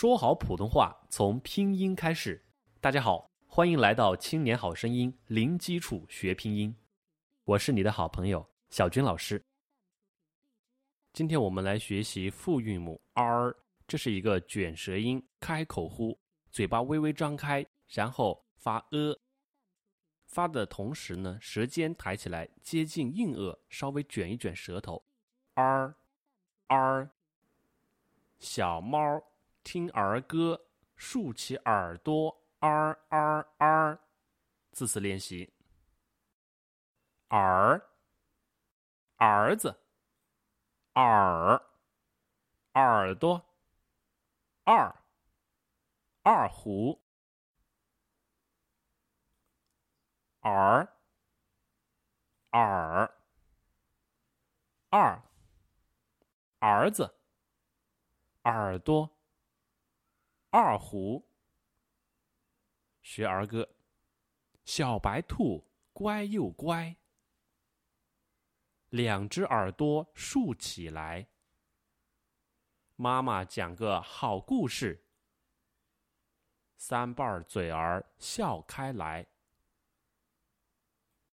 说好普通话从拼音开始。大家好，欢迎来到《青年好声音》，零基础学拼音。我是你的好朋友小军老师。今天我们来学习复韵母 r，这是一个卷舌音，开口呼，嘴巴微微张开，然后发 a。发的同时呢，舌尖抬起来，接近硬腭，稍微卷一卷舌头。r r 小猫听儿歌，竖起耳朵。r r r 字词练习。儿儿子，耳耳朵，二二胡。儿耳二儿子耳朵二胡学儿歌，小白兔乖又乖，两只耳朵竖起来。妈妈讲个好故事，三瓣嘴儿笑开来。